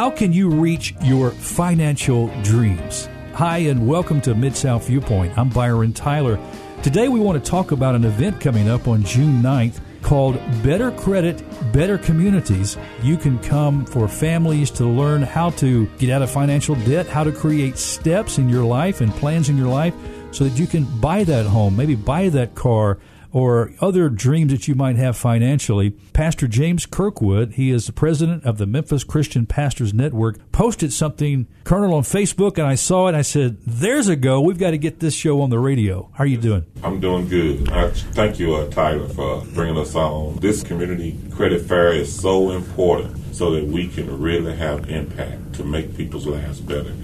How can you reach your financial dreams? Hi, and welcome to Mid South Viewpoint. I'm Byron Tyler. Today, we want to talk about an event coming up on June 9th called Better Credit, Better Communities. You can come for families to learn how to get out of financial debt, how to create steps in your life and plans in your life so that you can buy that home, maybe buy that car or other dreams that you might have financially. Pastor James Kirkwood, he is the president of the Memphis Christian Pastors Network, posted something, Colonel, on Facebook, and I saw it. I said, There's a go. We've got to get this show on the radio. How are you doing? I'm doing good. I thank you, uh, Tyler, for bringing us on. This community credit fair is so important so that we can really have impact to make people's lives better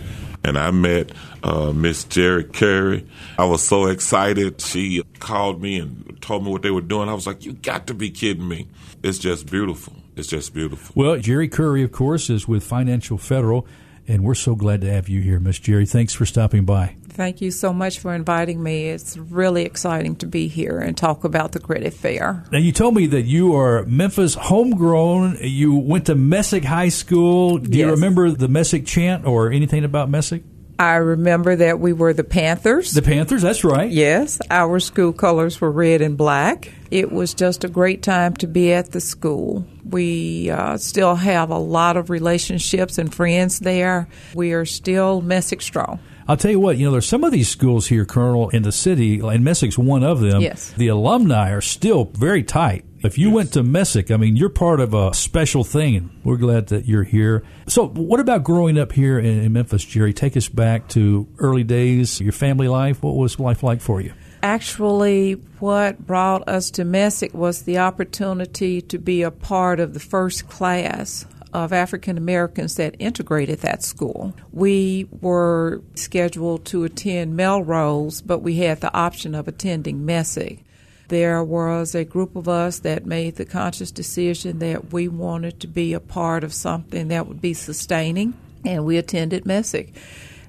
and I met uh, Miss Gerre Currie. I was so excited. She called me and told me what they were doing. I was like, "You got to be kidding me!" It's just beautiful. It's just beautiful. Well, Gerre Currie, of course, is with Financial Federal, and we're so glad to have you here, Miss Gerre. Thanks for stopping by. Thank you so much for inviting me. It's really exciting to be here and talk about the credit fair. Now, you told me that you are Memphis homegrown. You went to Messick High School. Do yes. you remember the Messick chant or anything about Messick? I remember that we were the Panthers. The Panthers, that's right. Yes, our school colors were red and black. It was just a great time to be at the school. We uh, still have a lot of relationships and friends there. We are still Messick strong. I'll tell you what, you know, there's some of these schools here, Colonel, in the city, and Messick's one of them. Yes. The alumni are still very tight. If you yes. went to Messick, I mean, you're part of a special thing. We're glad that you're here. So, what about growing up here in, in Memphis, Gerre? Take us back to early days, your family life. What was life like for you? Actually, what brought us to Messick was the opportunity to be a part of the first class of African Americans that integrated that school. We were scheduled to attend Melrose, but we had the option of attending Messick. There was a group of us that made the conscious decision that we wanted to be a part of something that would be sustaining, and we attended Messick.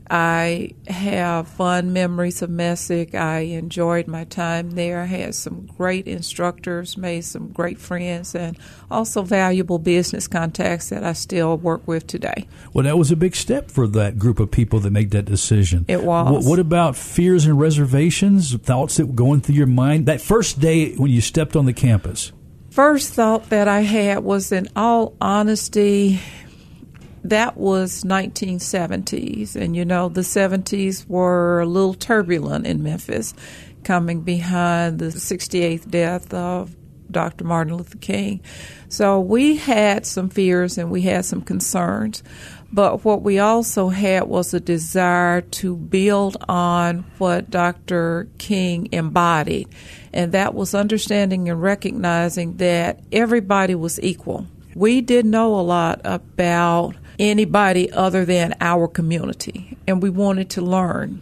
I have fond memories of Messick. I enjoyed my time there. I had some great instructors, made some great friends, and also valuable business contacts that I still work with today. Well, that was a big step for that group of people that made that decision. It was. What, what about fears and reservations, thoughts that were going through your mind that first day when you stepped on the campus? First thought that I had was, in all honesty, that was 1970s, and you know the 70s were a little turbulent in Memphis, coming behind the 68th death of Dr. Martin Luther King. So we had some fears and we had some concerns, but what we also had was a desire to build on what Dr. King embodied, and that was understanding and recognizing that everybody was equal. We did know a lot about anybody other than our community. And we wanted to learn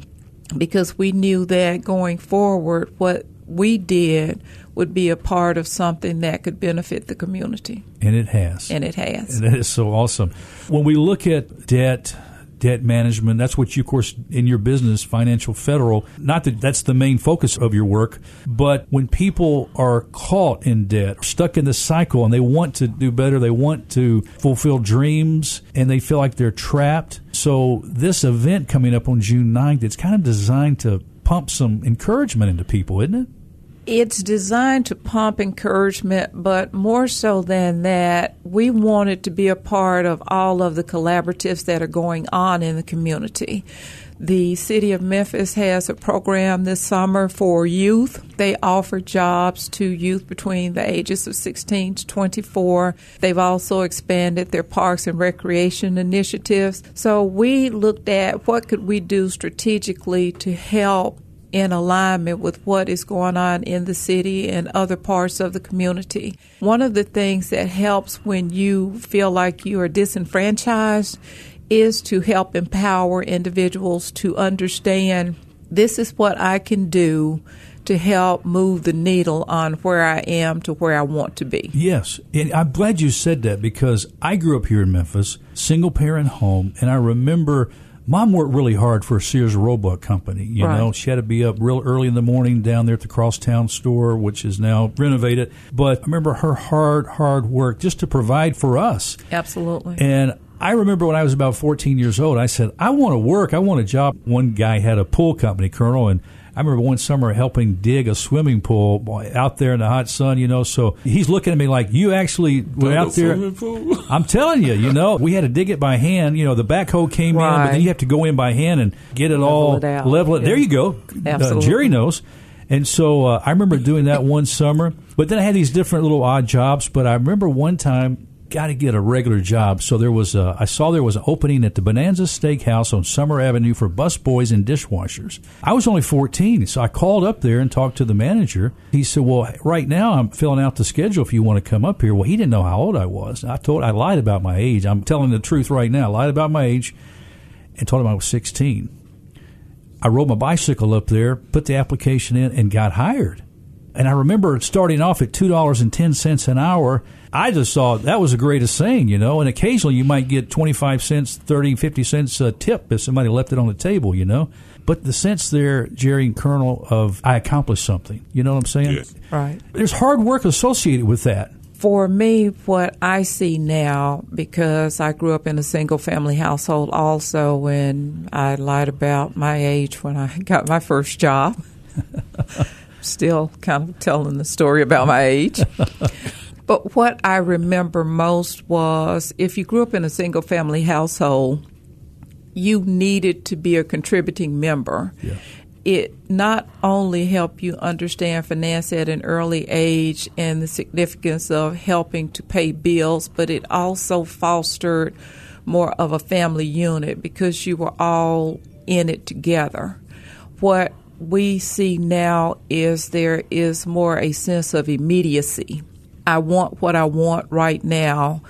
because we knew that going forward, what we did would be a part of something that could benefit the community. And it has. And it has. And it is so awesome. When we look at debt, debt management. That's what you, of course, in your business, Financial Federal, not that that's the main focus of your work, but when people are caught in debt, stuck in the cycle, and they want to do better, they want to fulfill dreams, and they feel like they're trapped. So, this event coming up on June 9th, it's kind of designed to pump some encouragement into people, isn't it? It's designed to pump encouragement, but more so than that, we wanted to be a part of all of the collaboratives that are going on in the community. The city of Memphis has a program this summer for youth. They offer jobs to youth between the ages of 16 to 24. They've also expanded their parks and recreation initiatives. So we looked at what could we do strategically to help in alignment with what is going on in the city and other parts of the community. One of the things that helps when you feel like you are disenfranchised is to help empower individuals to understand this is what I can do to help move the needle on where I am to where I want to be. Yes, and I'm glad you said that because I grew up here in Memphis, single parent home, and I remember Mom worked really hard for a Sears Roebuck company. You right. know, she had to be up real early in the morning down there at the Crosstown store, which is now renovated. But I remember her hard, hard work just to provide for us. Absolutely. And I remember when I was about 14 years old, I said, I want to work. I want a job. One guy had a pool company, Colonel, and I remember one summer helping dig a swimming pool out there in the hot sun, you know. So he's looking at me like, You actually went out there. I'm telling you, you know, we had to dig it by hand. You know, the backhoe came right. in, but then you have to go in by hand and get it level all it level it. Yeah. There you go. Uh, Gerre knows. And so uh, I remember doing that one summer. But then I had these different little odd jobs. But I remember one time got to get a regular job. So there was a, I saw there was an opening at the Bonanza Steakhouse on Summer Avenue for busboys and dishwashers. I was only 14, so I called up there and talked to the manager. He said, "Well, right now I'm filling out the schedule if you want to come up here." Well, he didn't know how old I was. I told I lied about my age. I'm telling the truth right now. I lied about my age and told him I was 16. I rode my bicycle up there, put the application in, and got hired. And I remember starting off at two dollars and ten cents an hour I just thought that was the greatest thing, you know. And occasionally you might get 25 cents, 30, 50 cents a tip if somebody left it on the table, you know. But the sense there, Gerre and Colonel, of I accomplished something. You know what I'm saying? Yes. Right. There's hard work associated with that. For me, what I see now, because I grew up in a single family household also, and I lied about my age when I got my first job. Still kind of telling the story about my age. But what I remember most was if you grew up in a single family household, you needed to be a contributing member. Yeah. It not only helped you understand finance at an early age and the significance of helping to pay bills, but it also fostered more of a family unit because you were all in it together. What we see now is there is more a sense of immediacy I want what I want right now.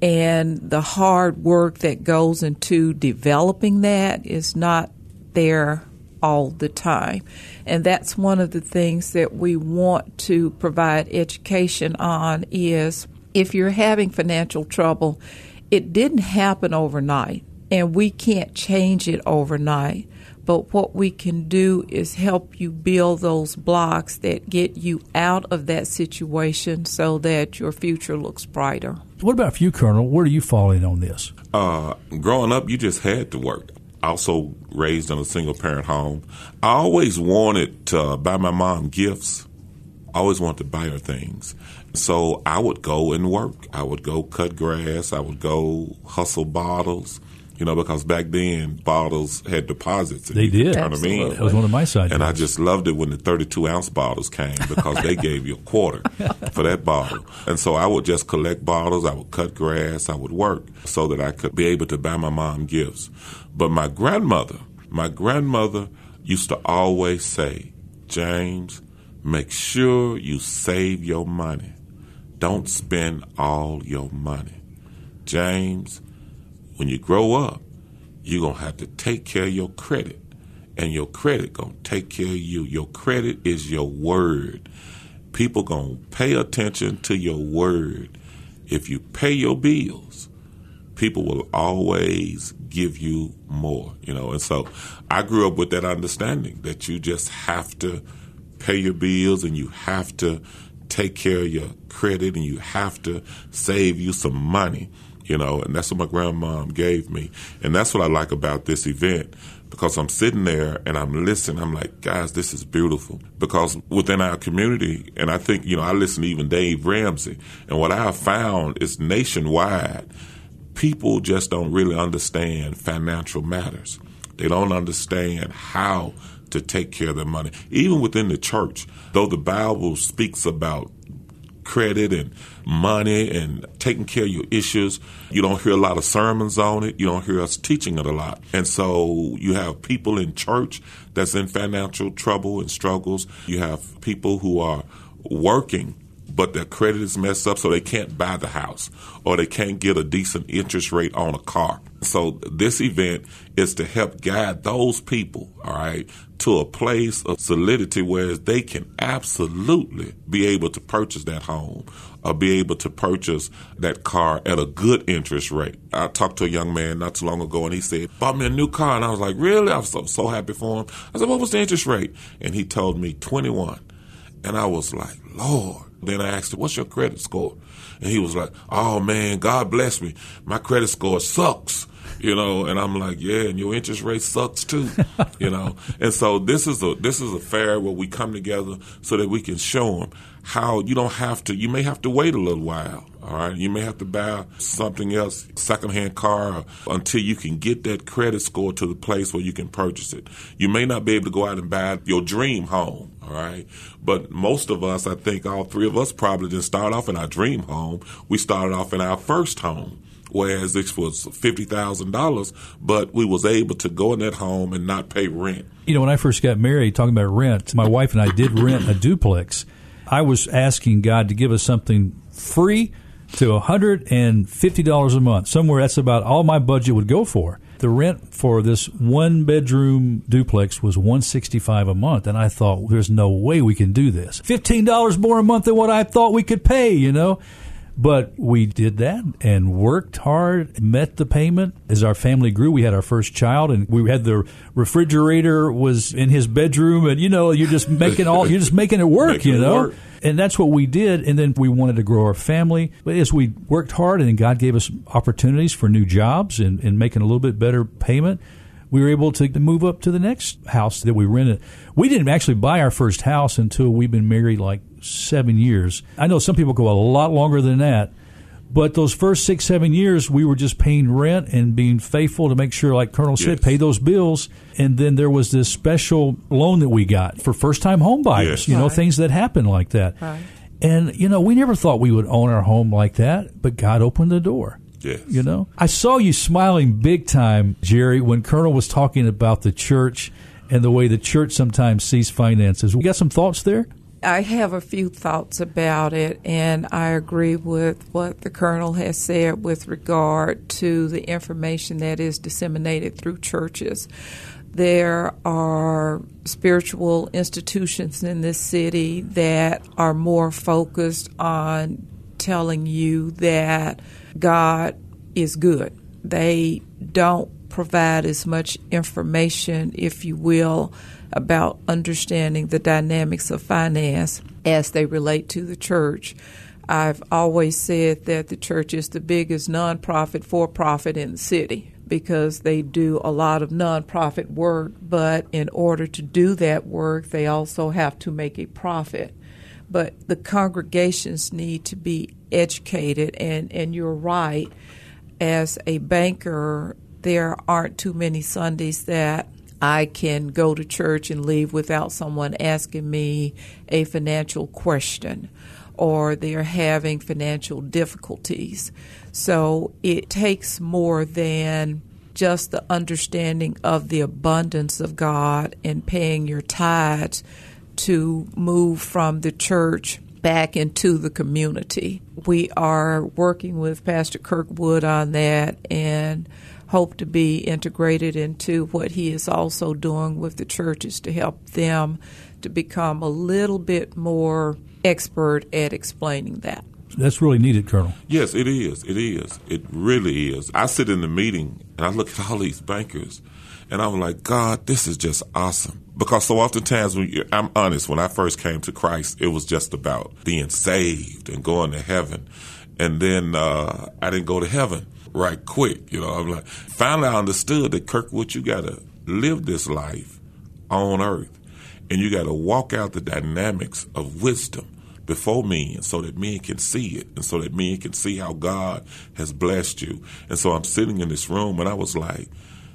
And the hard work that goes into developing that is not there all the time. And that's one of the things that we want to provide education on is if you're having financial trouble, it didn't happen overnight and we can't change it overnight. But what we can do is help you build those blocks that get you out of that situation so that your future looks brighter. What about you, Colonel? Where do you fall in on this? Uh, growing up, you just had to work. Also raised in a single parent home. I always wanted to buy my mom gifts. I always wanted to buy her things. So I would go and work. I would go cut grass. I would go hustle bottles you know, because back then bottles had deposits. And they did. Turn them in. That was one of my side. And I just loved it when the 32 ounce bottles came because they gave you a quarter for that bottle. And so I would just collect bottles. I would cut grass. I would work so that I could be able to buy my mom gifts. But my grandmother, my grandmother used to always say, James, make sure you save your money. Don't spend all your money. James, when you grow up, you're going to have to take care of your credit. And your credit going to take care of you. Your credit is your word. People going to pay attention to your word. If you pay your bills, people will always give you more, you know. And so I grew up with that understanding that you just have to pay your bills and you have to take care of your credit and you have to save you some money you know, and that's what my grandmom gave me. And that's what I like about this event because I'm sitting there and I'm listening. I'm like, guys, this is beautiful. Because within our community, and I think, you know, I listen to even Dave Ramsey, and what I have found is nationwide, people just don't really understand financial matters. They don't understand how to take care of their money. Even within the church, though the Bible speaks about credit and money and taking care of your issues. You don't hear a lot of sermons on it. You don't hear us teaching it a lot. And so you have people in church that's in financial trouble and struggles. You have people who are working but their credit is messed up so they can't buy the house or they can't get a decent interest rate on a car. So this event is to help guide those people, all right, to a place of solidity where they can absolutely be able to purchase that home or be able to purchase that car at a good interest rate. I talked to a young man not too long ago and he said, bought me a new car. And I was like, really? I was so, so happy for him. I said, what was the interest rate? And he told me 21. And I was like, Lord. Then I asked him, what's your credit score? And he was like, oh man, God bless me. My credit score sucks you know, and I'm like, yeah, and your interest rate sucks too, you know. And so this is a this is a fair where we come together so that we can show them how you don't have to. You may have to wait a little while. All right, you may have to buy something else, secondhand car, until you can get that credit score to the place where you can purchase it. You may not be able to go out and buy your dream home. All right, but most of us, I think, all three of us probably didn't start off in our dream home. We started off in our first home whereas this was fifty thousand dollars, but we was able to go in that home and not pay rent. You know, when I first got married, talking about rent, my wife and I did rent a duplex. I was asking God to give us something free to $150 a month. Somewhere that's about all my budget would go for. The rent for this one bedroom duplex was 165 a month and I thought there's no way we can do this. $15 more a month than what I thought we could pay, you know. But we did that and worked hard, met the payment. As our family grew, we had our first child and we had the refrigerator was in his bedroom and you know, you're just making all you're just making it work, making you know. Work. And that's what we did and then we wanted to grow our family. But as we worked hard and God gave us opportunities for new jobs and, and making a little bit better payment, we were able to move up to the next house that we rented. We didn't actually buy our first house until we've been married like seven years. I know some people go a lot longer than that. But those first six, seven years, we were just paying rent and being faithful to make sure, like Colonel said, yes. pay those bills. And then there was this special loan that we got for first time home buyers, yes. you know, right. things that happen like that. Right. And, you know, we never thought we would own our home like that, but God opened the door. Yes. You know, I saw you smiling big time, Gerre, when Colonel was talking about the church and the way the church sometimes sees finances. We got some thoughts there? I have a few thoughts about it, and I agree with what the Colonel has said with regard to the information that is disseminated through churches. There are spiritual institutions in this city that are more focused on telling you that God is good. They don't provide as much information, if you will, about understanding the dynamics of finance as they relate to the church. I've always said that the church is the biggest nonprofit for profit in the city because they do a lot of nonprofit work, but in order to do that work, they also have to make a profit. But the congregations need to be educated, and, and you're right. As a banker, there aren't too many Sundays that I can go to church and leave without someone asking me a financial question or they're having financial difficulties. So it takes more than just the understanding of the abundance of God and paying your tithes to move from the church back into the community. We are working with Pastor Kirkwood on that and hope to be integrated into what he is also doing with the churches to help them to become a little bit more expert at explaining that. That's really needed, Colonel. Yes, it is. It is. It really is. I sit in the meeting and I look at all these bankers and I'm like, God, this is just awesome. Because so oftentimes, when you, I'm honest, when I first came to Christ, it was just about being saved and going to heaven. And then uh, I didn't go to heaven right quick. You know, I'm like, finally I understood that Kirkwood, you got to live this life on earth. And you got to walk out the dynamics of wisdom before men so that men can see it and so that men can see how God has blessed you. And so I'm sitting in this room and I was like,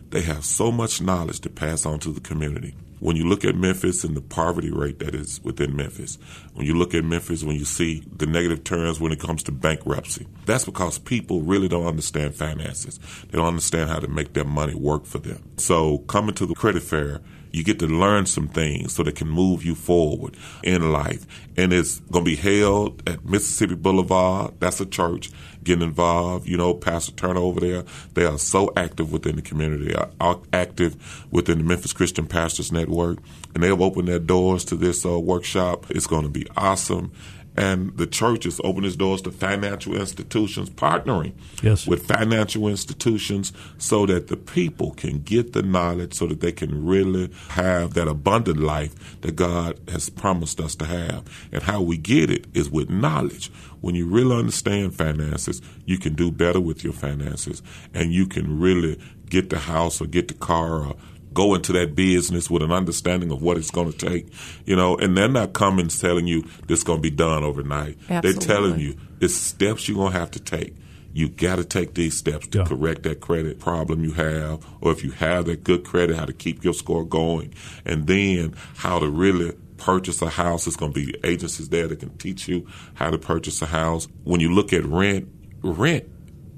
they have so much knowledge to pass on to the community. When you look at Memphis and the poverty rate that is within Memphis, when you look at Memphis, when you see the negative turns when it comes to bankruptcy, that's because people really don't understand finances. They don't understand how to make their money work for them. So coming to the credit fair, you get to learn some things so that can move you forward in life. And it's going to be held at Mississippi Boulevard. That's a church getting involved. You know, Pastor Turner over there, they are so active within the community. They are active within the Memphis Christian Pastors Network. And they have opened their doors to this uh, workshop. It's going to be awesome And the church is opening its doors to financial institutions, partnering yes. with financial institutions so that the people can get the knowledge so that they can really have that abundant life that God has promised us to have. And how we get it is with knowledge. When you really understand finances, you can do better with your finances and you can really get the house or get the car or go into that business with an understanding of what it's going to take, you know, and they're not coming telling you this is going to be done overnight. Absolutely. They're telling you it's steps you're going to have to take. You got to take these steps to Yeah. correct that credit problem you have, or if you have that good credit, how to keep your score going, and then how to really purchase a house. It's going to be agencies there that can teach you how to purchase a house. When you look at rent, rent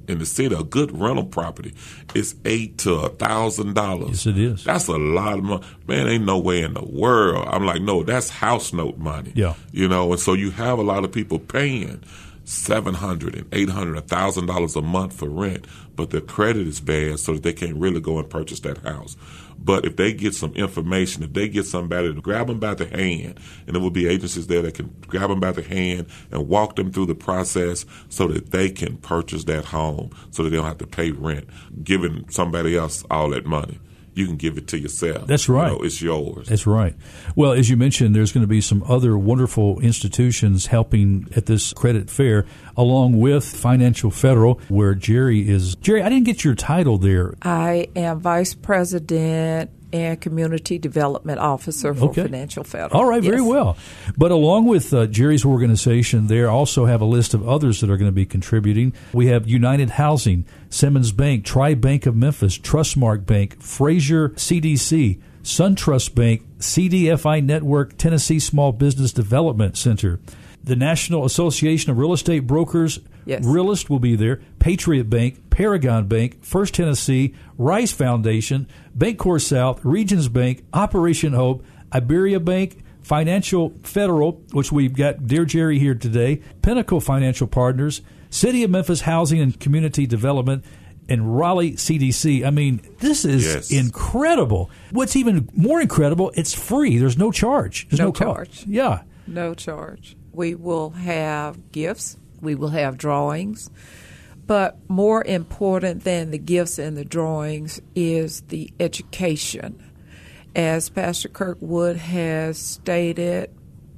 in the city, a good rental property is eight to a thousand dollars. Yes, it is. That's a lot of money. Man, ain't no way in the world. I'm like, no, that's house note money. Yeah. You know, and so you have a lot of people paying seven hundred and eight hundred, a thousand dollars a month for rent, but their credit is bad, so that they can't really go and purchase that house. But if they get some information, if they get somebody to grab them by the hand, and there will be agencies there that can grab them by the hand and walk them through the process so that they can purchase that home, so that they don't have to pay rent, giving somebody else all that money. You can give it to yourself. That's You right. know, it's yours. That's right. Well, as you mentioned, there's going to be some other wonderful institutions helping at this credit fair, along with Financial Federal, where Gerre is. Gerre, I didn't get your title there. I am vice president and community development officer for Okay. Financial Federal. All right, very Yes. well. But along with uh, Gerre's organization, there also have a list of others that are going to be contributing. We have United Housing, Simmons Bank, Tri Bank of Memphis, Trustmark Bank, Frayser CDC, SunTrust Bank, CDFI Network, Tennessee Small Business Development Center. The National Association of Real Estate Brokers, Yes. Realtist will be there. Patriot Bank, Paragon Bank, First Tennessee, Rice Foundation, Bancorp South, Regions Bank, Operation Hope, Iberia Bank, Financial Federal, which we've got Dear Gerre here today, Pinnacle Financial Partners, City of Memphis Housing and Community Development, and Raleigh CDC. I mean, this is Yes. incredible. What's even more incredible, it's free. There's no charge. There's No no, cost. charge. Yeah. No charge. We will have gifts, we will have drawings, but more important than the gifts and the drawings is the education. As Pastor Kirkwood has stated,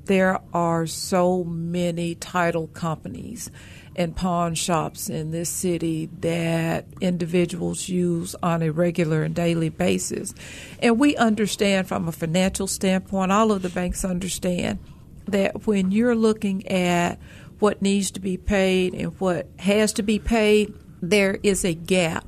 there are so many title companies and pawn shops in this city that individuals use on a regular and daily basis. And we understand from a financial standpoint, all of the banks understand that when you're looking at what needs to be paid and what has to be paid, there is a gap.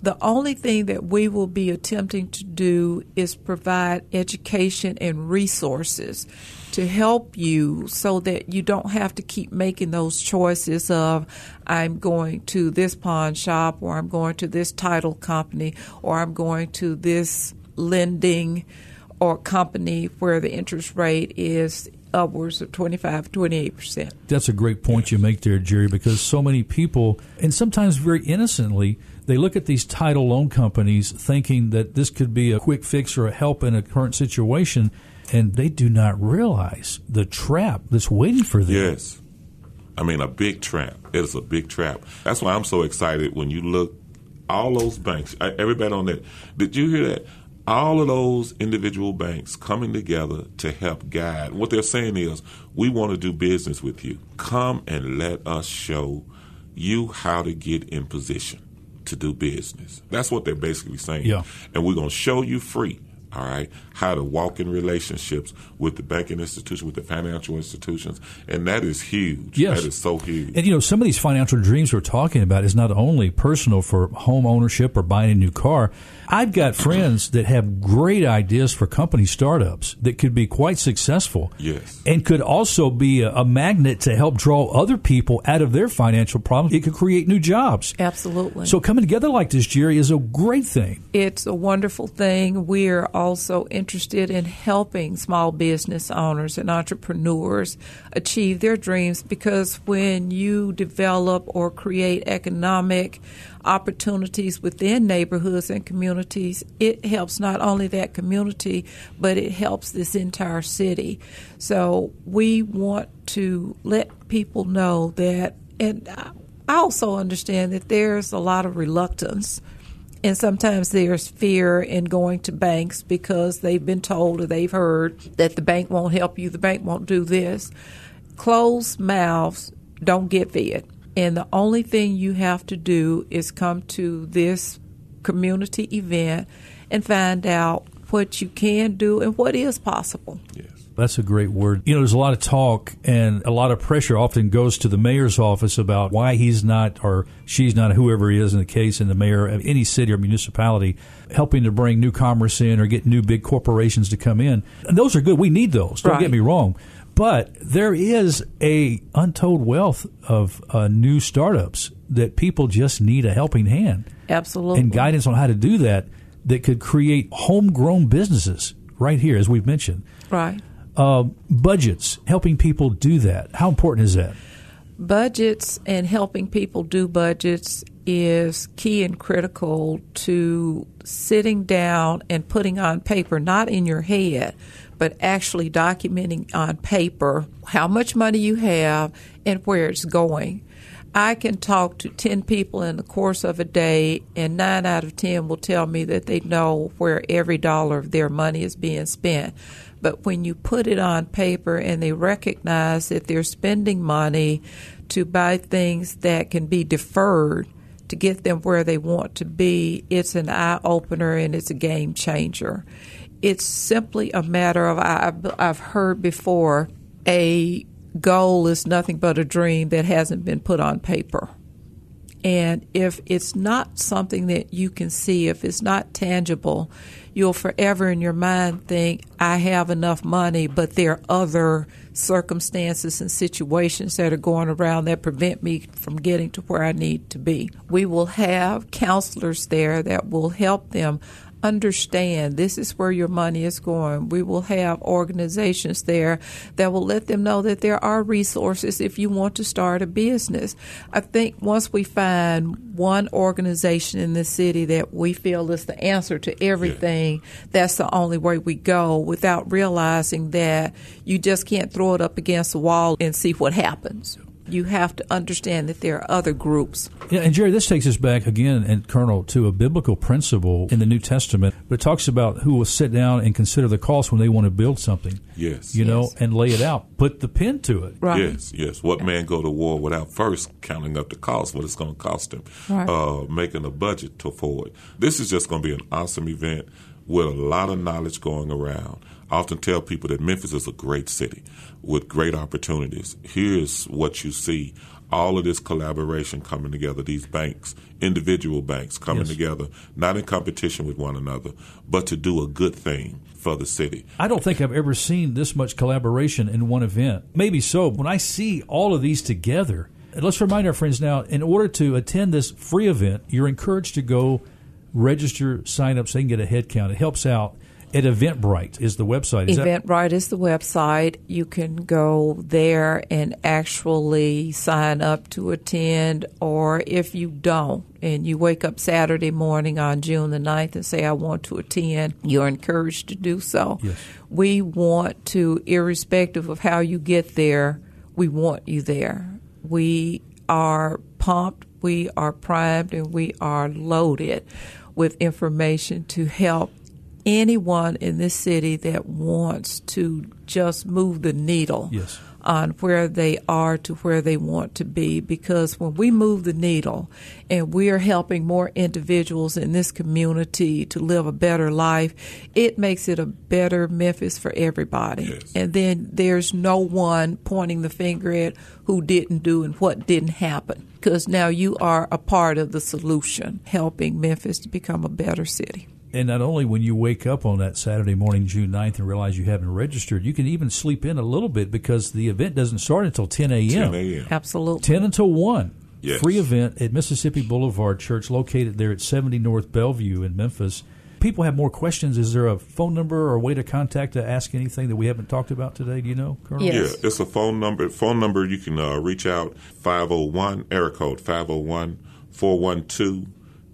The only thing that we will be attempting to do is provide education and resources to help you so that you don't have to keep making those choices of I'm going to this pawn shop or I'm going to this title company or I'm going to this lending or company where the interest rate is upwards of 25 28%. That's a great point you make there, Gerre, because so many people, and sometimes very innocently, they look at these title loan companies thinking that this could be a quick fix or a help in a current situation, and they do not realize the trap that's waiting for them. Yes. I mean, a big trap. It is a big trap. That's why I'm so excited when you look, all those banks, uh, everybody on that. Did you hear that? All of those individual banks coming together to help guide. What they're saying is, we want to do business with you. Come and let us show you how to get in position to do business. That's what they're basically saying. Yeah. And we're going to show you free all right, how to walk in relationships with the banking institution, with the financial institutions, and that is huge. Yes. That is so huge. And you know, some of these financial dreams we're talking about is not only personal for home ownership or buying a new car. I've got friends that have great ideas for company startups that could be quite successful. Yes. And could also be a, a magnet to help draw other people out of their financial problems. It could create new jobs. Absolutely. So coming together like this, Gerre, is a great thing. it's a wonderful thing. We're also interested in helping small business owners and entrepreneurs achieve their dreams because when you develop or create economic opportunities within neighborhoods and communities, it helps not only that community, but it helps this entire city. So we want to let people know that, and I also understand that there's a lot of reluctance and sometimes there's fear in going to banks because they've been told or they've heard that the bank won't help you, the bank won't do this. Closed mouths don't get fed. And the only thing you have to do is come to this community event and find out what you can do and what is possible. That's a great word. You know, there's a lot of talk and a lot of pressure often goes to the mayor's office about why he's not or she's not, whoever he is in the case, in the mayor of any city or municipality, helping to bring new commerce in or get new big corporations to come in. And those are good. We need those. Don't right. get me wrong. But there is a untold wealth of uh, new startups that people just need a helping hand. Absolutely. And guidance on how to do that that could create homegrown businesses right here, as we've mentioned. Right. Uh, budgets, helping people do that. How important is that? Budgets and helping people do budgets is key and critical to sitting down and putting on paper, not in your head, but actually documenting on paper how much money you have and where it's going. I can talk to 10 people in the course of a day, and 9 out of 10 will tell me that they know where every dollar of their money is being spent. But when you put it on paper and they recognize that they're spending money to buy things that can be deferred to get them where they want to be, it's an eye opener and it's a game changer. It's simply a matter of, I've, heard before, a goal is nothing but a dream that hasn't been put on paper. And if it's not something that you can see, if it's not tangible, you'll forever in your mind think, I have enough money, but there are other circumstances and situations that are going around that prevent me from getting to where I need to be. We will have counselors there that will help them understand this is where your money is going. We will have organizations there that will let them know that there are resources if you want to start a business. I think once we find one organization in the city that we feel is the answer to everything, yeah. that's the only way we go without realizing that you just can't throw it up against the wall and see what happens you have to understand that there are other groups. Yeah, and Gerre, this takes us back again, and Colonel, to a biblical principle in the New Testament. But it talks about who will sit down and consider the cost when they want to build something. Yes, you know, and lay it out, put the pen to it. Right. Yes, yes. What man go to war without first counting up the cost, what it's going to cost him, right. uh, making a budget to afford. This is just going to be an awesome event with a lot of knowledge going around. I often tell people that Memphis is a great city with great opportunities. Here's what you see all of this collaboration coming together, these banks, individual banks coming Yes. together, not in competition with one another, but to do a good thing for the city. I don't think I've ever seen this much collaboration in one event. Maybe so. When I see all of these together, let's remind our friends now in order to attend this free event, you're encouraged to go register, sign up so they can get a head count. It helps out. At Eventbrite is the website. Is Eventbrite is the website. You can go there and actually sign up to attend, or if you don't, and you wake up Saturday morning on June the 9th and say, I want to attend, you're encouraged to do so. Yes. We want to, irrespective of how you get there, we want you there. We are pumped, we are primed, and we are loaded with information to help anyone in this city that wants to just move the needle Yes. on where they are to where they want to be because when we move the needle and we are helping more individuals in this community to live a better life, it makes it a better Memphis for everybody. Yes. And then there's no one pointing the finger at who didn't do and what didn't happen because now you are a part of the solution, helping Memphis to become a better city. And not only when you wake up on that Saturday morning, June 9th, and realize you haven't registered, you can even sleep in a little bit because the event doesn't start until 10 a.m. 10 a.m. Absolutely. 10 until 1. Yes. Free event at Mississippi Boulevard Church, located there at 70 North Bellevue in Memphis. People have more questions. Is there a phone number or a way to contact to ask anything that we haven't talked about today? Do you know, Colonel? Yes. Yeah, it's a phone number. Phone number you can uh, reach out 501 error code 501 412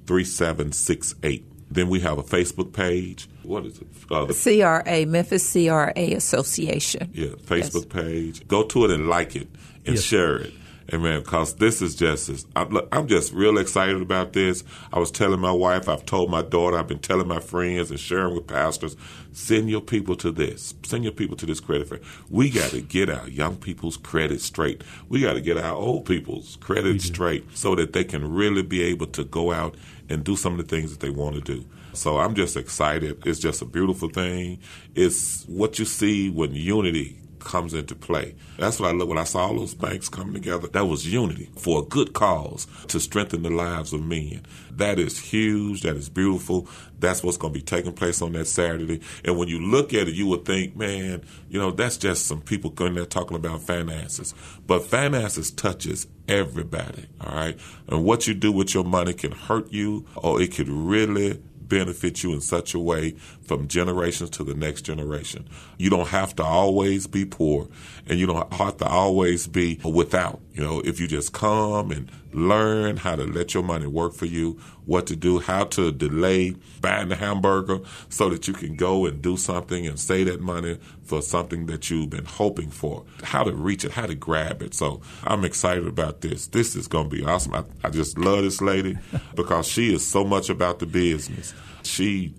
3768. Then we have a Facebook page. What is it? Uh, the, CRA, Memphis CRA Association. yeah, Facebook page. Go to it and like it and Yes. share it. And man, because this is just, as- I'm, I'm just real excited about this. I was telling my wife, I've told my daughter, I've been telling my friends and sharing with pastors, send your people to this. Send your people to this credit fair. We got to get our young people's credit straight. We got to get our old people's credit straight so that they can really be able to go out and do some of the things that they want to do. So I'm just excited. It's just a beautiful thing. It's what you see when unity comes into play. That's what I look when I saw all those banks coming together. That was unity for a good cause to strengthen the lives of men. That is huge. That is beautiful. That's what's going to be taking place on that Saturday. And when you look at it, you would think, man, you know, that's just some people going there talking about finances. But finances touches everybody. All right. And what you do with your money can hurt you or it could really benefit you in such a way from generations to the next generation. You don't have to always be poor and you don't have to always be without. You know, if you just come and learn how to let your money work for you, what to do, how to delay buying the hamburger so that you can go and do something and save that money for something that you've been hoping for, how to reach it, how to grab it. So I'm excited about this. This is going to be awesome. I, I just love this lady because she is so much about the business. She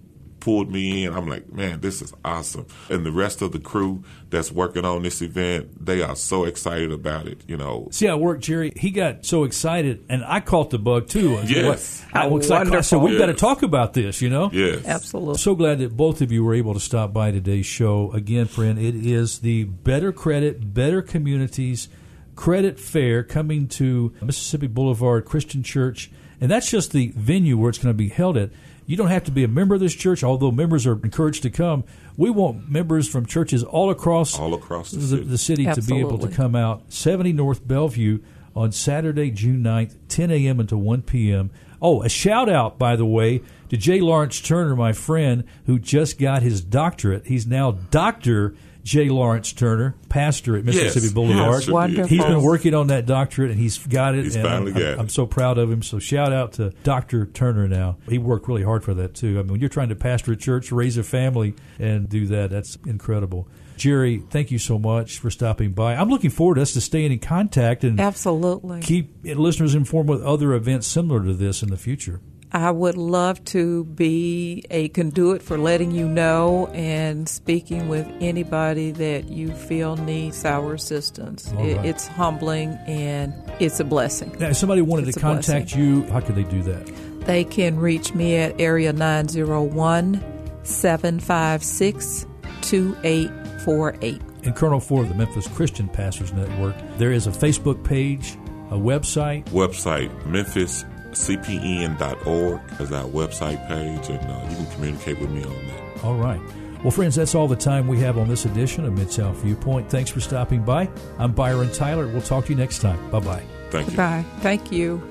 pulled me in. I'm like, man, this is awesome. And the rest of the crew that's working on this event, they are so excited about it. You know, See how it worked, Gerre? He got so excited, and I caught the bug too. Yes. I, was like, I said, we've got to talk about this, you know? yes, Absolutely. So glad that both of you were able to stop by today's show. Again, friend, it is the Better Credit, Better Communities Credit Fair coming to Mississippi Boulevard Christian Church. And that's just the venue where it's going to be held at. You don't have to be a member of this church, although members are encouraged to come. We want members from churches all across all across the the, city. the city to be able to come out 70 North Bellevue on Saturday, June 9th, 10 a.m. until 1 p.m. Oh, a shout out, by the way, to J. Lawrence Turner, my friend, who just got his doctorate. He's now Dr. J. Lawrence Turner, pastor at Mississippi Yes. Boulevard. Yes, Wonderful. He's been working on that doctorate and he's got it. He's and finally I'm, got it. I'm so proud of him. So shout out to Dr. Turner now. He worked really hard for that too. I mean, when you're trying to pastor a church, raise a family, and do that, that's incredible. Gerre, thank you so much for stopping by. I'm looking forward to us to staying in contact and Absolutely. keep listeners informed with other events similar to this in the future. I would love to be a conduit for letting you know and speaking with anybody that you feel needs our assistance. All It, right. it's humbling and it's a blessing. Now, if somebody wanted It's to a contact you, how could they do that? They can reach me at area 901 756 2848. And Colonel for the Memphis Christian Pastors Network, there is a Facebook page, a website. website memphiscpn.org is our website page, and uh, you can communicate with me on that. All right. Well, friends, that's all the time we have on this edition of Mid South Viewpoint. Thanks for stopping by. I'm Byron Tyler. We'll talk to you next time. Bye bye. Thank you. Bye. Thank you.